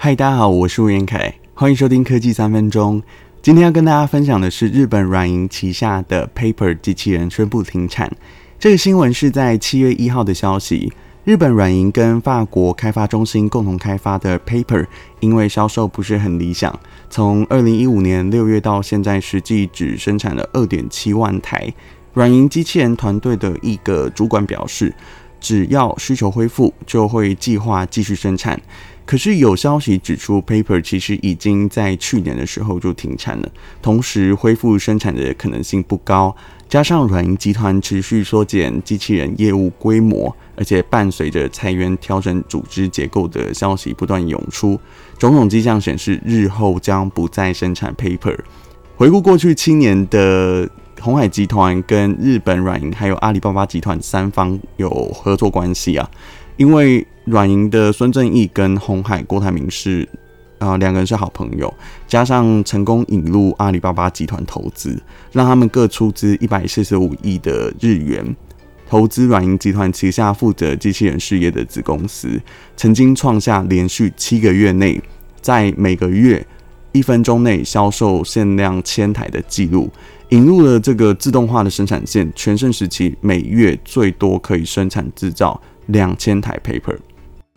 嗨，大家好，我是吴彦凯，欢迎收听科技三分钟。今天要跟大家分享的是日本软银旗下的 Paper 机器人宣布停产。这个新闻是在七月一号的消息。日本软银跟法国开发中心共同开发的 Paper，因为销售不是很理想，从二零一五年六月到现在，实际只生产了二点七万台。软银机器人团队的一个主管表示，只要需求恢复，就会计划继续生产。可是有消息指出，Paper 其实已经在去年的时候就停产了，同时恢复生产的可能性不高。加上软银集团持续缩减机器人业务规模，而且伴随着裁员、调整组织结构的消息不断涌出，种种迹象显示日后将不再生产 Paper。回顾过去七年的鸿海集团跟日本软银还有阿里巴巴集团三方有合作关系啊。因为软银的孙正义跟红海郭台铭是啊两个人是好朋友，加上成功引入阿里巴巴集团投资，让他们各出资一百四十五亿的日元投资软银集团旗下负责机器人事业的子公司，曾经创下连续七个月内在每个月一分钟内销售限量千台的记录，引入了这个自动化的生产线，全盛时期每月最多可以生产制造。两千台 Paper，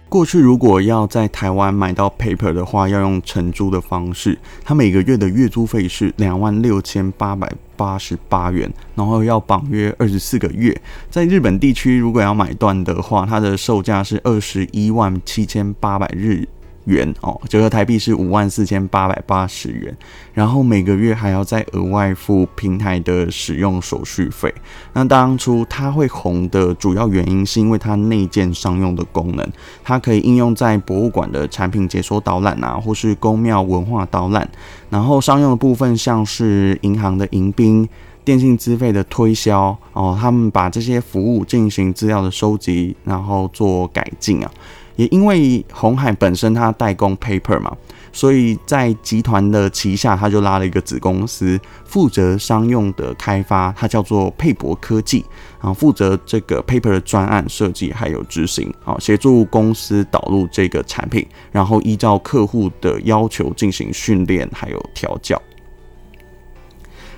过去如果要在台湾买到 Paper 的话，要用承租的方式，它每个月的月租费是两万六千八百八十八元，然后要绑约二十四个月。在日本地区，如果要买断的话，它的售价是二十一万七千八百日元哦，折合台币是五万四千八百八十元，然后每个月还要再额外付平台的使用手续费。那当初它会红的主要原因，是因为它内建商用的功能，它可以应用在博物馆的产品解说导览啊，或是宫庙文化导览。然后商用的部分，像是银行的迎宾、电信资费的推销哦，他们把这些服务进行资料的收集，然后做改进啊。也因为红海本身它代工 Paper 嘛，所以在集团的旗下，他就拉了一个子公司，负责商用的开发，它叫做佩博科技，啊，负责这个 Paper 的专案设计还有执行，啊，协助公司导入这个产品，然后依照客户的要求进行训练还有调教。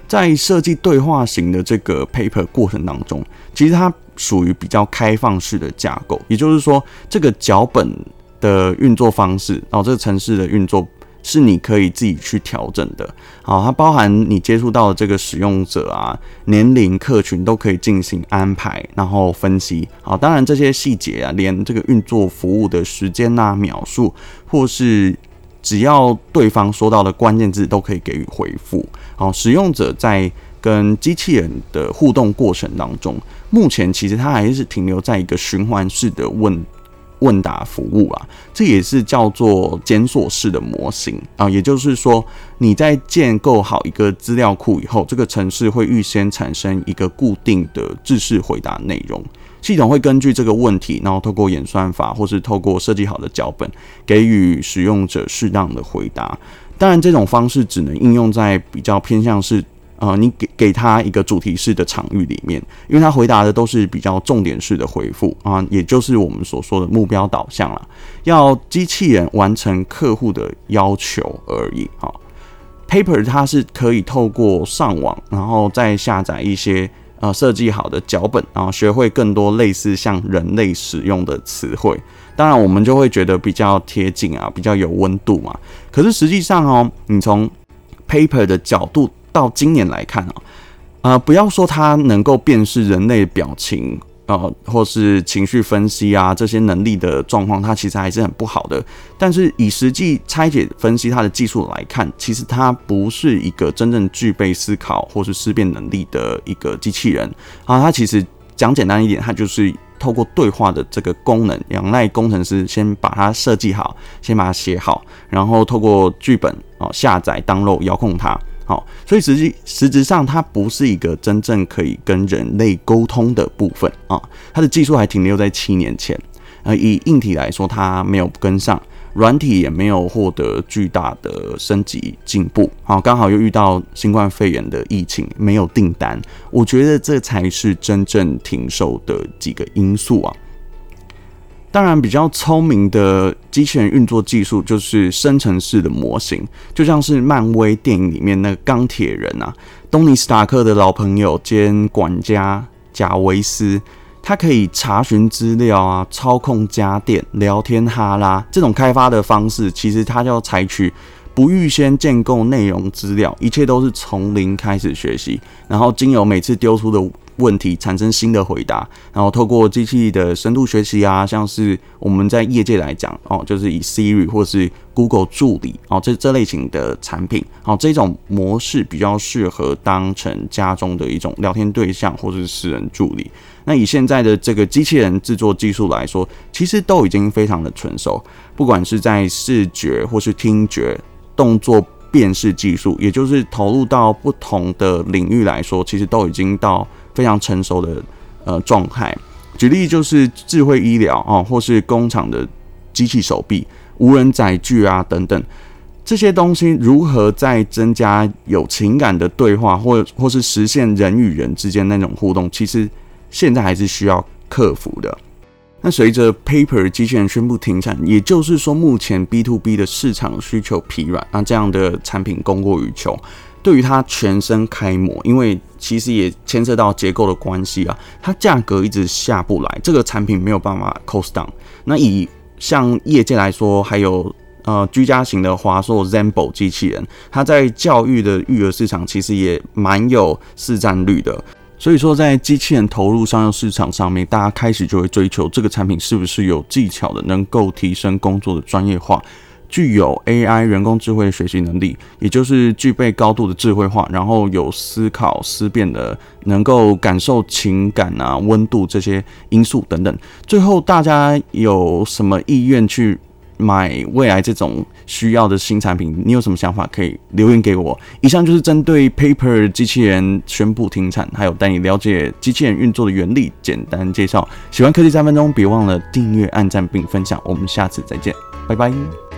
在设计对话型的这个 Paper 过程当中，其实它属于比较开放式的架构，也就是说，这个脚本的运作方式，然后这个城市的运作是你可以自己去调整的。好，它包含你接触到的这个使用者啊、年龄、客群都可以进行安排，然后分析。好，当然这些细节啊，连这个运作服务的时间啊、描述，或是只要对方说到的关键字都可以给予回复。好，使用者在跟机器人的互动过程当中，目前其实它还是停留在一个循环式的问问答服务啊，这也是叫做检索式的模型啊。也就是说，你在建构好一个资料库以后，这个程式会预先产生一个固定的制式回答内容。系统会根据这个问题，然后透过演算法或是透过设计好的脚本，给予使用者适当的回答。当然，这种方式只能应用在比较偏向是，呃，你给给他一个主题式的场域里面，因为他回答的都是比较重点式的回复啊，也就是我们所说的目标导向了，要机器人完成客户的要求而已。哈，Paper 它是可以透过上网，然后再下载一些。呃，设计好的脚本，然后学会更多类似像人类使用的词汇，当然我们就会觉得比较贴近啊，比较有温度嘛。可是实际上哦，你从 Paper 的角度到今年来看啊，呃，不要说它能够辨识人类表情。呃，或是情绪分析啊，这些能力的状况，它其实还是很不好的。但是以实际拆解分析它的技术来看，其实它不是一个真正具备思考或是思辨能力的一个机器人啊。它其实讲简单一点，它就是透过对话的这个功能，仰赖工程师先把它设计好，先把它写好，然后透过剧本哦下载、download、遥控它。好，所以实际实质上，它不是一个真正可以跟人类沟通的部分啊。它的技术还停留在七年前，呃，以硬体来说，它没有跟上，软体也没有获得巨大的升级进步。好，刚好又遇到新冠肺炎的疫情，没有订单。我觉得这才是真正停售的几个因素啊。当然，比较聪明的机器人运作技术就是生成式的模型，就像是漫威电影里面那个钢铁人啊，东尼斯塔克的老朋友兼管家贾维斯，他可以查询资料啊，操控家电、聊天哈拉。这种开发的方式，其实他就要采取不预先建构内容资料，一切都是从零开始学习，然后经由每次丢出的。问题产生新的回答，然后透过机器的深度学习啊，像是我们在业界来讲哦，就是以 Siri 或是 Google 助理哦，这这类型的产品，哦，这种模式比较适合当成家中的一种聊天对象或是私人助理。那以现在的这个机器人制作技术来说，其实都已经非常的成熟，不管是在视觉或是听觉、动作辨识技术，也就是投入到不同的领域来说，其实都已经到。非常成熟的呃状态，举例就是智慧医疗啊，或是工厂的机器手臂、无人载具啊等等，这些东西如何再增加有情感的对话，或或是实现人与人之间那种互动，其实现在还是需要克服的。那随着 Paper 机器人宣布停产，也就是说目前 B to B 的市场需求疲软，那这样的产品供过于求。对于它全身开模，因为其实也牵涉到结构的关系啊，它价格一直下不来，这个产品没有办法 cost down。那以像业界来说，还有呃居家型的华硕 Zenbo 机器人，它在教育的育儿市场其实也蛮有市占率的。所以说，在机器人投入商用市场上面，大家开始就会追求这个产品是不是有技巧的，能够提升工作的专业化。具有 AI 人工智慧学习能力，也就是具备高度的智慧化，然后有思考思辨的，能够感受情感啊、温度这些因素等等。最后，大家有什么意愿去买未来这种需要的新产品？你有什么想法可以留言给我。以上就是针对 Paper 机器人宣布停产，还有带你了解机器人运作的原理简单介绍。喜欢科技三分钟，别忘了订阅、按赞并分享。我们下次再见，拜拜。